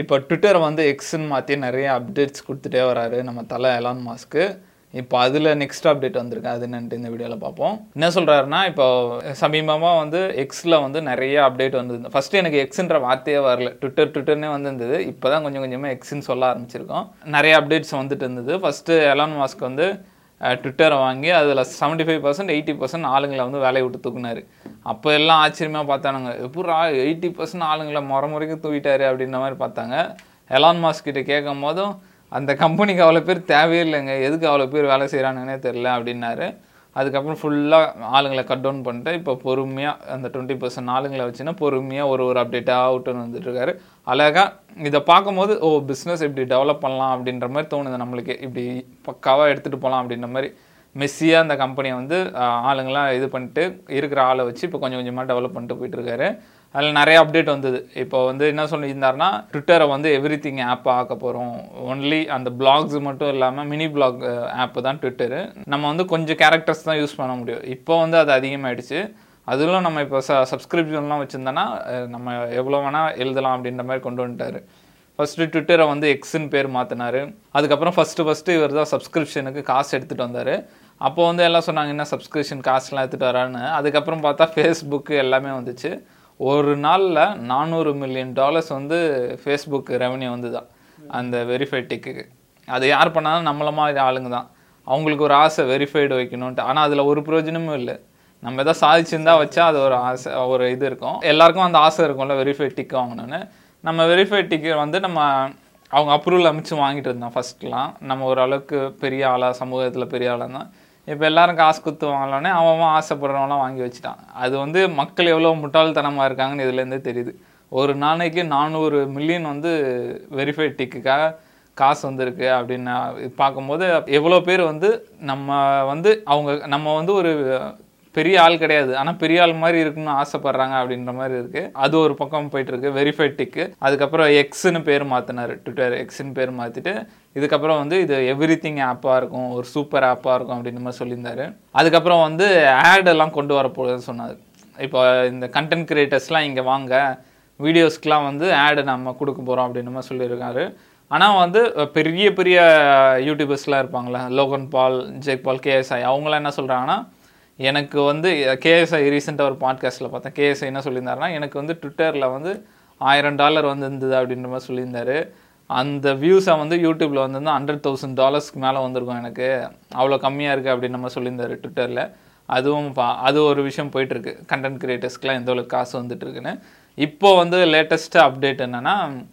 இப்போ ட்விட்டரை வந்து எக்ஸ்ன்னு மாற்றி நிறைய அப்டேட்ஸ் கொடுத்துட்டே வராரு. நம்ம தலை எலான் மாஸ்க்கு இப்போ அதில் நெக்ஸ்ட் அப்டேட் வந்திருக்கு. அது என்னன்ட்டு இந்த வீடியோவில் பார்ப்போம். என்ன சொல்கிறாருன்னா இப்போ சமீபமாக வந்து எக்ஸில் வந்து நிறைய அப்டேட் வந்தது ஃபஸ்ட்டு எனக்கு எக்ஸுன்ற வார்த்தையே வரல. ட்விட்டர் ட்விட்டர்னே வந்திருந்தது. இப்போ தான் கொஞ்சம் கொஞ்சமாக எக்ஸுன்னு சொல்ல ஆரம்பிச்சிருக்கோம். நிறைய அப்டேட்ஸ் வந்துட்டு இருந்தது. ஃபஸ்ட்டு எலான் மாஸ்க் வந்து ட்விட்டரை வாங்கி அதில் seventy five percent eighty percent ஆளுங்களை வந்து வேலையை விட்டு தூக்குனாரு. அப்போ எல்லாம் ஆச்சரியமாக பார்த்தானுங்க. எப்படா எயிட்டி பர்சன்ட் ஆளுங்களை முறை முறைக்கு தூக்கிட்டாரு? அப்படின்ற மாதிரி பார்த்தாங்க. எலான் மாஸ்க் கிட்ட கேட்கும் போதும் அந்த கம்பெனிக்கு அவ்வளோ பேர் தேவையே இல்லைங்க. எதுக்கு அவ்வளோ பேர் வேலை செய்கிறானுங்கன்னே தெரில அப்படின்னாரு. அதுக்கப்புறம் ஃபுல்லாக ஆளுங்களை கட் டவுன் பண்ணிட்டு இப்போ பொறுமையாக அந்த டுவெண்ட்டி பர்சன்ட் ஆளுங்களை வச்சுன்னா பொறுமையாக ஒரு ஒரு அப்டேட்டாக அவுட்டுன்னு வந்துட்டுருக்காரு. அழகாக இதை பார்க்கும்போது ஓ பிஸ்னஸ் இப்படி டெவலப் பண்ணலாம் அப்படின்ற மாதிரி தோணுது நம்மளுக்கு. இப்படி பக்காவாக எடுத்துகிட்டு போகலாம் அப்படின்ற மாதிரி மெஸ்ஸியாக அந்த கம்பெனியை வந்து ஆளுங்களாம் இது பண்ணிட்டு இருக்கிற ஆளை வச்சு இப்போ கொஞ்சம் கொஞ்சமாக டெவலப் பண்ணிட்டு போயிட்டுருக்காரு. அதில் நிறைய அப்டேட் வந்தது. இப்போ வந்து என்ன சொல்லியிருந்தாருன்னா ட்விட்டரை வந்து எவ்ரி திங் ஆப் ஆக்க போகிறோம் ஒன்லி அந்த பிளாக்ஸ் மட்டும் இல்லாமல் மினி பிளாக் ஆப்பு தான் ட்விட்டரு நம்ம வந்து கொஞ்சம் கேரக்டர்ஸ் தான் யூஸ் பண்ண முடியும். இப்போ வந்து அது அதிகமாகிடுச்சு அதிலும் நம்ம இப்போ ச சப்ஸ்கிரிப்ஷன்லாம் வச்சுருந்தோன்னா நம்ம எவ்வளோ வேணால் எழுதலாம் அப்படின்ற மாதிரி கொண்டு வந்துட்டார். ஃபஸ்ட்டு ட்விட்டரை வந்து எக்ஸுன்னு பேர் மாற்றினார் அதுக்கப்புறம் ஃபஸ்ட்டு ஃபஸ்ட்டு இவர் தான் சப்ஸ்கிரிப்ஷனுக்கு காசு எடுத்துகிட்டு வந்தார். அப்போ வந்து எல்லாம் சொன்னாங்க என்ன சப்ஸ்கிரிப்ஷன் காசுலாம் எடுத்துகிட்டு வரான்னு? அதுக்கப்புறம் பார்த்தா ஃபேஸ்புக்கு எல்லாமே வந்துச்சு. ஒரு நாளில் நானூறு மில்லியன் டாலர்ஸ் வந்து ஃபேஸ்புக் ரெவன்யூ வந்து தான் அந்த வெரிஃபைட் டிக்கு அது யார் பண்ணாலும் நம்மள மாதிரி ஆளுங்க தான். அவங்களுக்கு ஒரு ஆசை வெரிஃபைடு வைக்கணுன்ட்டு ஆனால் அதில் ஒரு பிரயோஜனமும் இல்லை. நம்ம எதாவது சாதிச்சிருந்தா வச்சா அது ஒரு ஆசை ஒரு இது இருக்கும். எல்லாருக்கும் அந்த ஆசை இருக்கும்ல வெரிஃபைட் டிக் வாங்கணும்னு. நம்ம வெரிஃபைட் டிக்கு வந்து நம்ம அவங்க அப்ரூவல் அமைச்சு வாங்கிட்டு இருந்தோம் ஃபஸ்ட்லாம் நம்ம ஓரளவுக்கு பெரிய ஆளாக சமூகத்தில் பெரிய ஆளாக தான் இப்போ எல்லாரும் காசு குத்து வாங்கலானே அவன் ஆசைப்படுறவங்களாம் வாங்கி வச்சுட்டான். அது வந்து மக்கள் எவ்வளோ முட்டாள்தனமாக இருக்காங்கன்னு இதுலேருந்தே தெரியுது. ஒரு நாளைக்கு நானூறு மில்லியன் வந்து வெரிஃபைட் டிக்குக்காக காசு வந்திருக்கு அப்படின்னு பார்க்கும்போது எவ்வளோ பேர் வந்து நம்ம வந்து அவங்க நம்ம வந்து ஒரு பெரிய ஆள் கிடையாது. ஆனால் பெரிய ஆள் மாதிரி இருக்கணும்னு ஆசைப்படுறாங்க அப்படின்ற மாதிரி இருக்கு. அது ஒரு பக்கம் போயிட்டு இருக்கு வெரிஃபைட் டிக்கு அதுக்கப்புறம் எக்ஸ்னு பேர் மாற்றினார் ட்விட்டர் எக்ஸ்னு பேர் மாற்றிட்டு இதுக்கப்புறம் வந்து இது எவ்ரி திங் ஆப்பாக இருக்கும். ஒரு சூப்பர் ஆப்பாக இருக்கும் அப்படின்ற மாதிரி சொல்லியிருந்தாரு. அதுக்கப்புறம் வந்து ஆடெல்லாம் கொண்டு வர போகுதுன்னு சொன்னார். இப்போ இந்த கண்டென்ட் கிரியேட்டர்ஸ்லாம் இங்கே வாங்க. வீடியோஸ்க்கெலாம் வந்து ஆடு நம்ம கொடுக்க போகிறோம் அப்படின்ற மாதிரி சொல்லியிருக்காரு. ஆனால் வந்து பெரிய பெரிய யூடியூபர்ஸ்லாம் இருப்பாங்களே லோகன் பால் ஜெக் பால் கேஎஸ்ஐ அவங்களாம் என்ன சொல்கிறாங்கன்னா எனக்கு வந்து கேஎஸ்ஐ ரீசெண்டாக ஒரு பாட்காஸ்ட்டில் பார்த்தேன். கேஎஸ்ஐ என்ன சொல்லியிருந்தாருன்னா எனக்கு வந்து ட்விட்டரில் வந்து ஆயிரம் டாலர் வந்திருந்தது அப்படின்ற மாதிரி சொல்லியிருந்தாரு. அந்த வியூஸை வந்து யூடியூப்பில் வந்து ஹண்ட்ரட் தௌசண்ட் டாலர்ஸ்க்கு மேலே வந்திருக்கும் எனக்கு. அவ்வளோ கம்மியாக இருக்குது அப்படின்ற மாதிரி சொல்லியிருந்தாரு ட்விட்டரில் அதுவும் பா அது ஒரு விஷயம் போயிட்டுருக்கு. கண்டென்ட் கிரியேட்டர்ஸ்க்குலாம் எந்த அளவுக்கு காசு வந்துட்டுருக்குன்னு. இப்போது இப்போ வந்து லேட்டஸ்ட்டு அப்டேட் என்னென்னா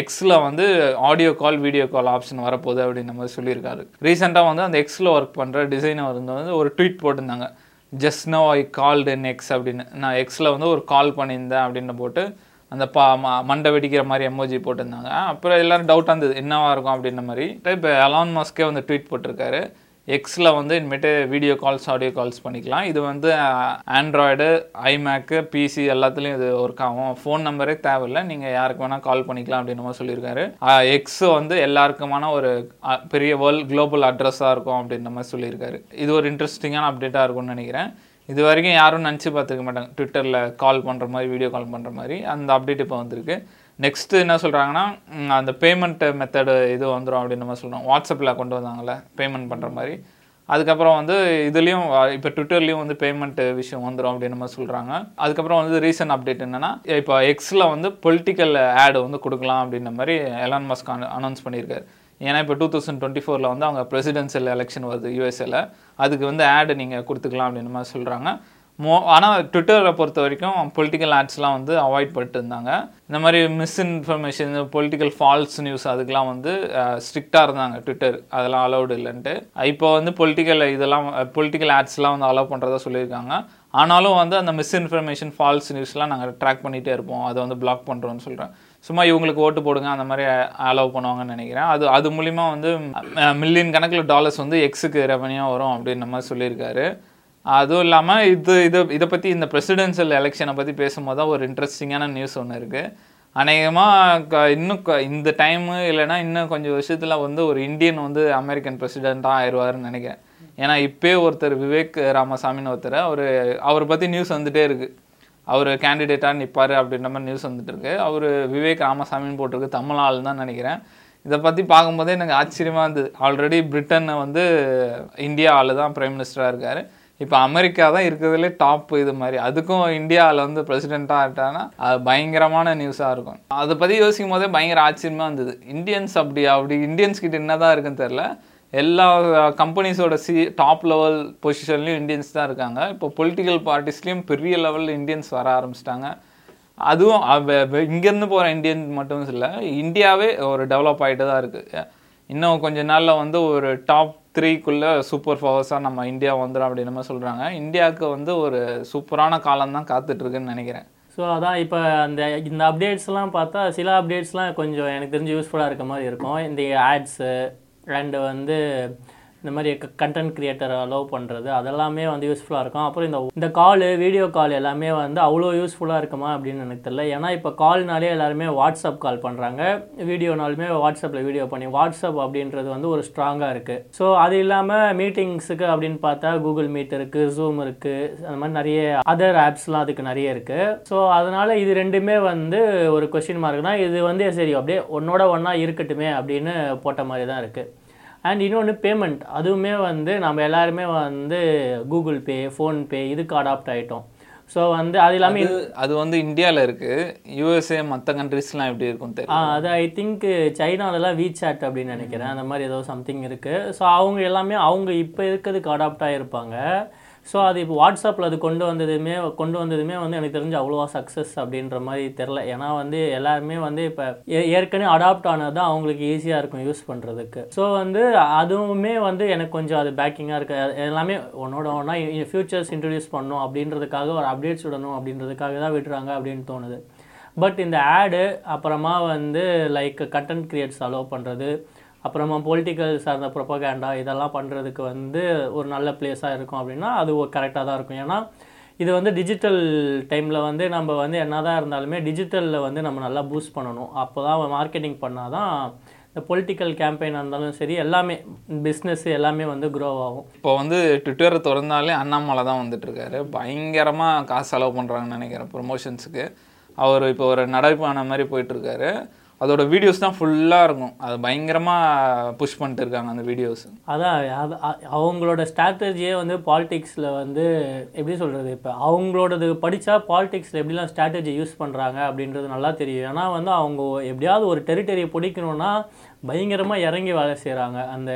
எக்ஸில் வந்து audio call video call option வரப்போகுது அப்படின்ற மாதிரி சொல்லியிருக்காரு. ரீசெண்டாக வந்து அந்த எக்ஸில் ஒர்க் பண்ணுற டிசைனர் வந்து ஒரு ட்வீட் போட்டிருந்தாங்க. Just know I called an X அப்படின்னு. நான் எக்ஸில் வந்து ஒரு கால் பண்ணியிருந்தேன் அப்படின்னு போட்டு அந்த பா மண்டை வெடிக்கிற மாதிரி எமோஜி போட்டிருந்தாங்க. அப்புறம் எல்லோரும் டவுட்டாக இருந்தது. என்னவாக இருக்கும் அப்படின்ற மாதிரி. இப்போ அலான் மாஸ்க்கே வந்து ட்வீட் போட்டிருக்காரு. எக்ஸில் வந்து இனிமேட்டு வீடியோ கால்ஸ் ஆடியோ கால்ஸ் பண்ணிக்கலாம். இது வந்து ஆண்ட்ராய்டு ஐமேக்கு பிசி எல்லாத்துலேயும் இது ஒர்க் ஆகும். ஃபோன் நம்பரே தேவையில்லை. நீங்கள் யாருக்கு வேணால் கால் பண்ணிக்கலாம் அப்படின்னு மாதிரி சொல்லியிருக்காரு. எக்ஸ் வந்து எல்லாருக்குமான ஒரு பெரிய வேர்ல்ட் குளோபல் அட்ரஸாக இருக்கும் அப்படின்ற மாதிரி சொல்லியிருக்காரு. இது ஒரு இன்ட்ரெஸ்டிங்கான அப்டேட்டாக இருக்கும்னு நினைக்கிறேன். இது வரைக்கும் யாரும் நினச்சி பார்த்துக்க மாட்டாங்க. ட்விட்டரில் கால் பண்ணுற மாதிரி வீடியோ கால் பண்ணுற மாதிரி அந்த அப்டேட் இப்போ வந்திருக்கு. நெக்ஸ்ட்டு என்ன சொல்கிறாங்கன்னா அந்த பேமெண்ட் மெத்தடு இது வந்துடும் அப்படின்ற மாதிரி சொல்கிறாங்க வாட்ஸ்அப்பில் கொண்டு வந்தாங்கள பேமெண்ட் பண்ணுற மாதிரி. அதுக்கப்புறம் வந்து இதுலேயும் இப்போ ட்விட்டர்லேயும் வந்து பேமெண்ட் விஷயம் வந்துடும் அப்படின்னு மாதிரி சொல்கிறாங்க அதுக்கப்புறம் வந்து ரீசன்ட் அப்டேட் என்னென்னா இப்போ எக்ஸில் வந்து பொலிட்டிக்கல் ஆடு வந்து கொடுக்கலாம் அப்படின்ற மாதிரி எலான் மஸ்க் அனௌன்ஸ் பண்ணியிருக்காரு. ஏன்னா இப்போ டூ தௌசண்ட் டுவெண்ட்டி ஃபோரில் வந்து அவங்க பிரசிடென்சியல் எலெக்ஷன் வருது யூஎஸ்ஏல அதுக்கு வந்து ஆடு நீங்கள் கொடுத்துக்கலாம் அப்படின்ற மாதிரி சொல்கிறாங்க மோ ஆனால் ட்விட்டரை பொறுத்த வரைக்கும் பொலிட்டிக்கல் ஆட்ஸ்லாம் வந்து அவாய்ட் பண்ணிட்டு இருந்தாங்க. இந்த மாதிரி மிஸ்இன்ஃபர்மேஷன் பொலிட்டிக்கல் ஃபால்ஸ் நியூஸ் அதுக்கெலாம் வந்து ஸ்ட்ரிக்டாக இருந்தாங்க ட்விட்டர் அதெல்லாம் அலௌடு இல்லைன்ட்டு. இப்போ வந்து பொலிட்டிக்கல் இதெல்லாம் பொலிட்டிக்கல் ஆட்ஸ்லாம் வந்து அலோவ் பண்ணுறதா சொல்லியிருக்காங்க. ஆனாலும் வந்து அந்த மிஸ்இன்ஃபர்மேஷன் ஃபால்ஸ் நியூஸ்லாம் நாங்கள் ட்ராக் பண்ணிகிட்டே இருப்போம். அதை வந்து பிளாக் பண்ணுறோன்னு சொல்கிறேன் சும்மா இவங்களுக்கு ஓட்டு போடுங்க அந்த மாதிரி அலோவ் பண்ணுவாங்கன்னு நினைக்கிறேன். அது அது மூலிமா வந்து மில்லியன் கணக்கில் டாலர்ஸ் வந்து எக்ஸுக்கு ரெவன்யூ வரும் அப்படின்ற மாதிரி சொல்லியிருக்காரு. அதுவும் இல்லாமல் இது இதை இதை பற்றி இந்த பிரசிடென்ஷியல் எலெக்ஷனை பற்றி பேசும்போது தான் ஒரு இன்ட்ரெஸ்டிங்கான நியூஸ் ஒன்று இருக்குது அநேகமாக இன்னும் இந்த டைமு இல்லைன்னா இன்னும் கொஞ்சம் வருஷத்தில் வந்து ஒரு இந்தியன் வந்து அமெரிக்கன் பிரசிடெண்ட்டாக ஆயிடுவாருன்னு நினைக்கிறேன். ஏன்னா இப்போயே ஒருத்தர் விவேக் ராமசாமின்னு ஒருத்தர் அவர் அவரை பற்றி நியூஸ் வந்துகிட்டே இருக்குது அவர் கேண்டிடேட்டாக நிற்பார் அப்படின்ற மாதிரி நியூஸ் வந்துட்டு இருக்கு அவர் விவேக் ராமசாமின்னு போட்டிருக்கு. தமிழ் தான் நினைக்கிறேன். இதை பற்றி பார்க்கும்போதே எனக்கு ஆச்சரியமாக இருந்தது. ஆல்ரெடி பிரிட்டனை வந்து இந்தியா ஆள் தான் பிரைம் மினிஸ்டராக இருக்கார். இப்போ அமெரிக்கா தான் இருக்கிறதுலே டாப் இது மாதிரி. அதுக்கும் இந்தியாவில் வந்து பிரசிடெண்ட்டாக ஆகிட்டாங்கன்னா அது பயங்கரமான நியூஸாக இருக்கும். அதை பற்றி யோசிக்கும் போதே பயங்கர ஆச்சரியமாக இருந்தது. இந்தியன்ஸ் அப்படி அப்படி இந்தியன்ஸ் கிட்ட என்னதான் இருக்குன்னு தெரில எல்லா கம்பெனிஸோட சி டாப் லெவல் பொசிஷன்லையும் இந்தியன்ஸ் தான் இருக்காங்க. இப்போ பொலிட்டிக்கல் பார்ட்டிஸ்லேயும் பெரிய லெவலில் இந்தியன்ஸ் வர ஆரம்பிச்சிட்டாங்க. அதுவும் இங்கேருந்து போகிற இந்தியன் மட்டும் இல்லை இந்தியாவே ஒரு டெவலப் ஆகிட்டு தான் இருக்குது இன்னும் கொஞ்ச நாளில் வந்து ஒரு டாப் த்ரீக்குள்ளே சூப்பர் பவர்ஸாக நம்ம இந்தியா வந்துடும் அப்படின்னு மாதிரி சொல்கிறாங்க இந்தியாவுக்கு வந்து ஒரு சூப்பரான காலம் தான் காத்துட்ருக்குன்னு நினைக்கிறேன். ஸோ அதான் இப்போ அந்த இந்த அப்டேட்ஸ்லாம் பார்த்தா சில அப்டேட்ஸ்லாம் கொஞ்சம் எனக்கு தெரிஞ்சு யூஸ்ஃபுல்லாக இருக்க மாதிரி இருக்கும். இந்த ஆட்ஸு அண்டு uh, வந்து இந்த மாதிரி கண்டென்ட் கிரியேட்டரை அலோவ் பண்ணுறது அதெல்லாமே வந்து யூஸ்ஃபுல்லாக இருக்கும். அப்புறம் இந்த இந்த கால் வீடியோ கால் எல்லாமே வந்து அவ்வளோ யூஸ்ஃபுல்லாக இருக்குமா அப்படின்னு எனக்கு தெரியல. ஏன்னா இப்போ கால்னாலே எல்லாருமே வாட்ஸ்அப் கால் பண்ணுறாங்க வீடியோனாலுமே வாட்ஸ்அப்பில் வீடியோ பண்ணி வாட்ஸ்அப் அப்படின்றது வந்து ஒரு ஸ்ட்ராங்காக இருக்குது ஸோ அது இல்லாமல் மீட்டிங்ஸுக்கு அப்படின்னு பார்த்தா கூகுள் மீட் இருக்குது ஜூம் இருக்குது அந்த மாதிரி நிறைய அதர் ஆப்ஸ்லாம் அதுக்கு நிறைய இருக்குது ஸோ அதனால் இது ரெண்டுமே வந்து ஒரு கொஷின் மார்க்னா இது வந்து சரி அப்படியே ஒன்னோட ஒன்றா இருக்கட்டுமே அப்படின்னு போட்ட மாதிரி தான் இருக்குது அண்ட் இன்னொன்று பேமெண்ட் அதுவுமே வந்து நம்ம எல்லாருமே வந்து கூகுள் பே ஃபோன்பே இதுக்கு அடாப்ட் ஆகிட்டோம் ஸோ வந்து அது இல்லாமல் அது அது வந்து இந்தியாவில் இருக்குது யூஎஸ்ஏ மற்ற கண்ட்ரீஸ்லாம் எப்படி இருக்கும் ஆ, தெரியும்? அது ஐ திங்க் சைனாலலாம் வீசாட் அப்படின்னு நினைக்கிறேன். அந்த மாதிரி ஏதோ சம்திங் இருக்குது ஸோ அவங்க எல்லாமே அவங்க இப்போ இருக்கிறதுக்கு அடாப்ட் ஆகிருப்பாங்க ஸோ அது இப்போ வாட்ஸ்அப்பில் அது கொண்டு வந்ததுமே கொண்டு வந்ததுமே வந்து எனக்கு தெரிஞ்சு அவ்வளோவா சக்ஸஸ் அப்படின்ற மாதிரி தெரில ஏன்னா வந்து எல்லாருமே வந்து இப்போ ஏற்கனவே அடாப்ட் ஆனது தான் அவங்களுக்கு ஈஸியாக இருக்கும் யூஸ் பண்ணுறதுக்கு ஸோ வந்து அதுவுமே வந்து எனக்கு கொஞ்சம் அது பேக்கிங்காக இருக்குது எல்லாமே ஒன்னோட ஒன்றா ஃபியூச்சர்ஸ் இன்ட்ரடியூஸ் பண்ணணும் அப்படின்றதுக்காக ஒரு அப்டேட்ஸ் விடணும் அப்படின்றதுக்காக தான் விடுறாங்க அப்படின்னு தோணுது. பட் இந்த ஆடு அப்புறமா வந்து லைக் கண்டென்ட் கிரியேட்ஸ் அலோவ் பண்ணுறது அப்புறமா பொலிட்டிக்கல் சார்ந்த ப்ரொபகேண்டா இதெல்லாம் பண்ணுறதுக்கு வந்து ஒரு நல்ல பிளேஸாக இருக்கும் அப்படின்னா அது கரெக்டாக தான் இருக்கும். ஏன்னா இது வந்து டிஜிட்டல் டைமில் வந்து நம்ம வந்து என்னதான் இருந்தாலுமே டிஜிட்டலில் வந்து நம்ம நல்லா பூஸ்ட் பண்ணணும். அப்போ தான் மார்க்கெட்டிங் பண்ணால் தான் இந்த பொலிட்டிக்கல் கேம்பெயினாக இருந்தாலும் சரி எல்லாமே பிஸ்னஸ் எல்லாமே வந்து க்ரோ ஆகும். இப்போ வந்து ட்விட்டரை திறந்தாலே அண்ணாமலை தான் வந்துட்டுருக்காரு பயங்கரமாக காசு செலவு பண்ணுறாங்கன்னு நினைக்கிறேன் ப்ரொமோஷன்ஸுக்கு அவர் இப்போ ஒரு நடப்பான மாதிரி போயிட்டுருக்காரு அதோட வீடியோஸ் தான் ஃபுல்லாக இருக்கும். அது பயங்கரமாக புஷ் பண்ணிட்டு இருக்காங்க அந்த வீடியோஸ் அதான் அது அவங்களோட ஸ்ட்ராட்டஜியே வந்து பாலிடிக்ஸில் வந்து எப்படி சொல்கிறது இப்போ? அவங்களோடது படித்தா பாலிடிக்ஸில் எப்படிலாம் ஸ்ட்ராட்டஜி யூஸ் பண்ணுறாங்க அப்படின்றது நல்லா தெரியும். ஏன்னா வந்து அவங்க எப்படியாவது ஒரு டெரிட்டரியை பிடிக்கணும்னா பயங்கரமாக இறங்கி வேலை செய்கிறாங்க அந்த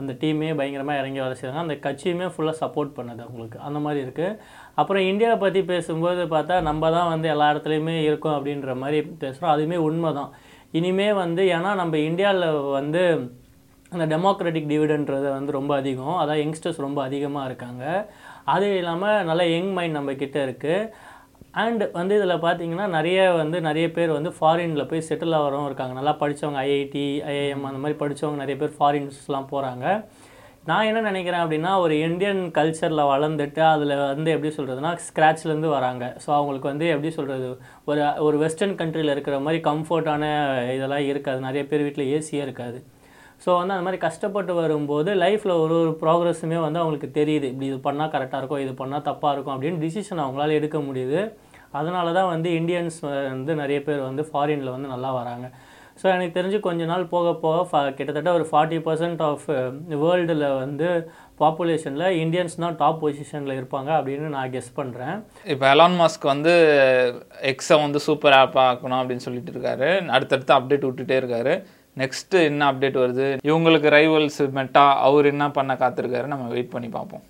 அந்த டீமே பயங்கரமாக இறங்கி வேலை செய்கிறாங்க அந்த கட்சியுமே ஃபுல்லாக சப்போர்ட் பண்ணுது அவங்களுக்கு. அந்த மாதிரி இருக்குது அப்புறம் இந்தியாவை பற்றி பேசும்போது பார்த்தா நம்ம தான் வந்து எல்லா இடத்துலையுமே இருக்கோம் அப்படின்ற மாதிரி பேசுகிறோம் அதுவுமே உண்மை தான் இனிமே வந்து ஏன்னா நம்ம இந்தியாவில் வந்து அந்த டெமோக்ராட்டிக் டிவிடன்றது வந்து ரொம்ப அதிகம். அதான் யங்ஸ்டர்ஸ் ரொம்ப அதிகமாக இருக்காங்க. அது இல்லாமல் நல்ல யங் மைண்ட் நம்மக்கிட்ட இருக்குது அண்ட் வந்து இதில் பார்த்தீங்கன்னா நிறைய வந்து நிறைய பேர் வந்து ஃபாரினில் போய் செட்டில் ஆகிறவங்க இருக்காங்க. நல்லா படித்தவங்க ஐஐடி ஐஐஎம் அந்த மாதிரி படித்தவங்க நிறைய பேர் ஃபாரின்ஸ்லாம் போகிறாங்க நான் என்ன நினைக்கிறேன் அப்படின்னா ஒரு இந்தியன் கல்ச்சரில் வளர்ந்துட்டு அதில் வந்து எப்படி சொல்கிறதுனா ஸ்க்ராட்ச்லேருந்து வராங்க. ஸோ அவங்களுக்கு வந்து எப்படி சொல்கிறது ஒரு ஒரு வெஸ்டர்ன் கண்ட்ரியில் இருக்கிற மாதிரி கம்ஃபர்ட்டான இதெல்லாம் இருக்காது. நிறைய பேர் வீட்டில் ஏசியே இருக்காது. ஸோ வந்து அந்த மாதிரி கஷ்டப்பட்டு வரும்போது லைஃப்பில் ஒரு ஒரு ப்ராக்ரஸுமே வந்து அவங்களுக்கு தெரியுது. இப்படி இது பண்ணால் கரெக்டாக இருக்கும் இது பண்ணால் தப்பாக இருக்கும் அப்படின்னு டிசிஷன் அவங்களால எடுக்க முடியுது. அதனால தான் வந்து இந்தியன்ஸ் வந்து நிறைய பேர் வந்து ஃபாரினில் வந்து நல்லா வராங்க. ஸோ எனக்கு தெரிஞ்சு கொஞ்ச நாள் போக போக ஃபா கிட்டத்தட்ட ஒரு ஃபார்ட்டி பர்சன்ட் ஆஃப் வேர்ல்டில் வந்து பாப்புலேஷனில் இந்தியன்ஸ் தான் டாப் பொசிஷனில் இருப்பாங்க அப்படின்னு நான் கெஸ் பண்ணுறேன் இப்போ எலான் மாஸ்க் வந்து எக்ஸை வந்து சூப்பர் ஆப் ஆக்கணும் அப்படின்னு சொல்லிட்டு இருக்காரு. அடுத்தடுத்து அப்டேட் விட்டுட்டே இருக்காரு. நெக்ஸ்ட்டு என்ன அப்டேட் வருது? இவங்களுக்கு ரைவல்ஸ் மெட்டா அவர் என்ன பண்ண காத்திருக்காரு? நம்ம வெயிட் பண்ணி பார்ப்போம்.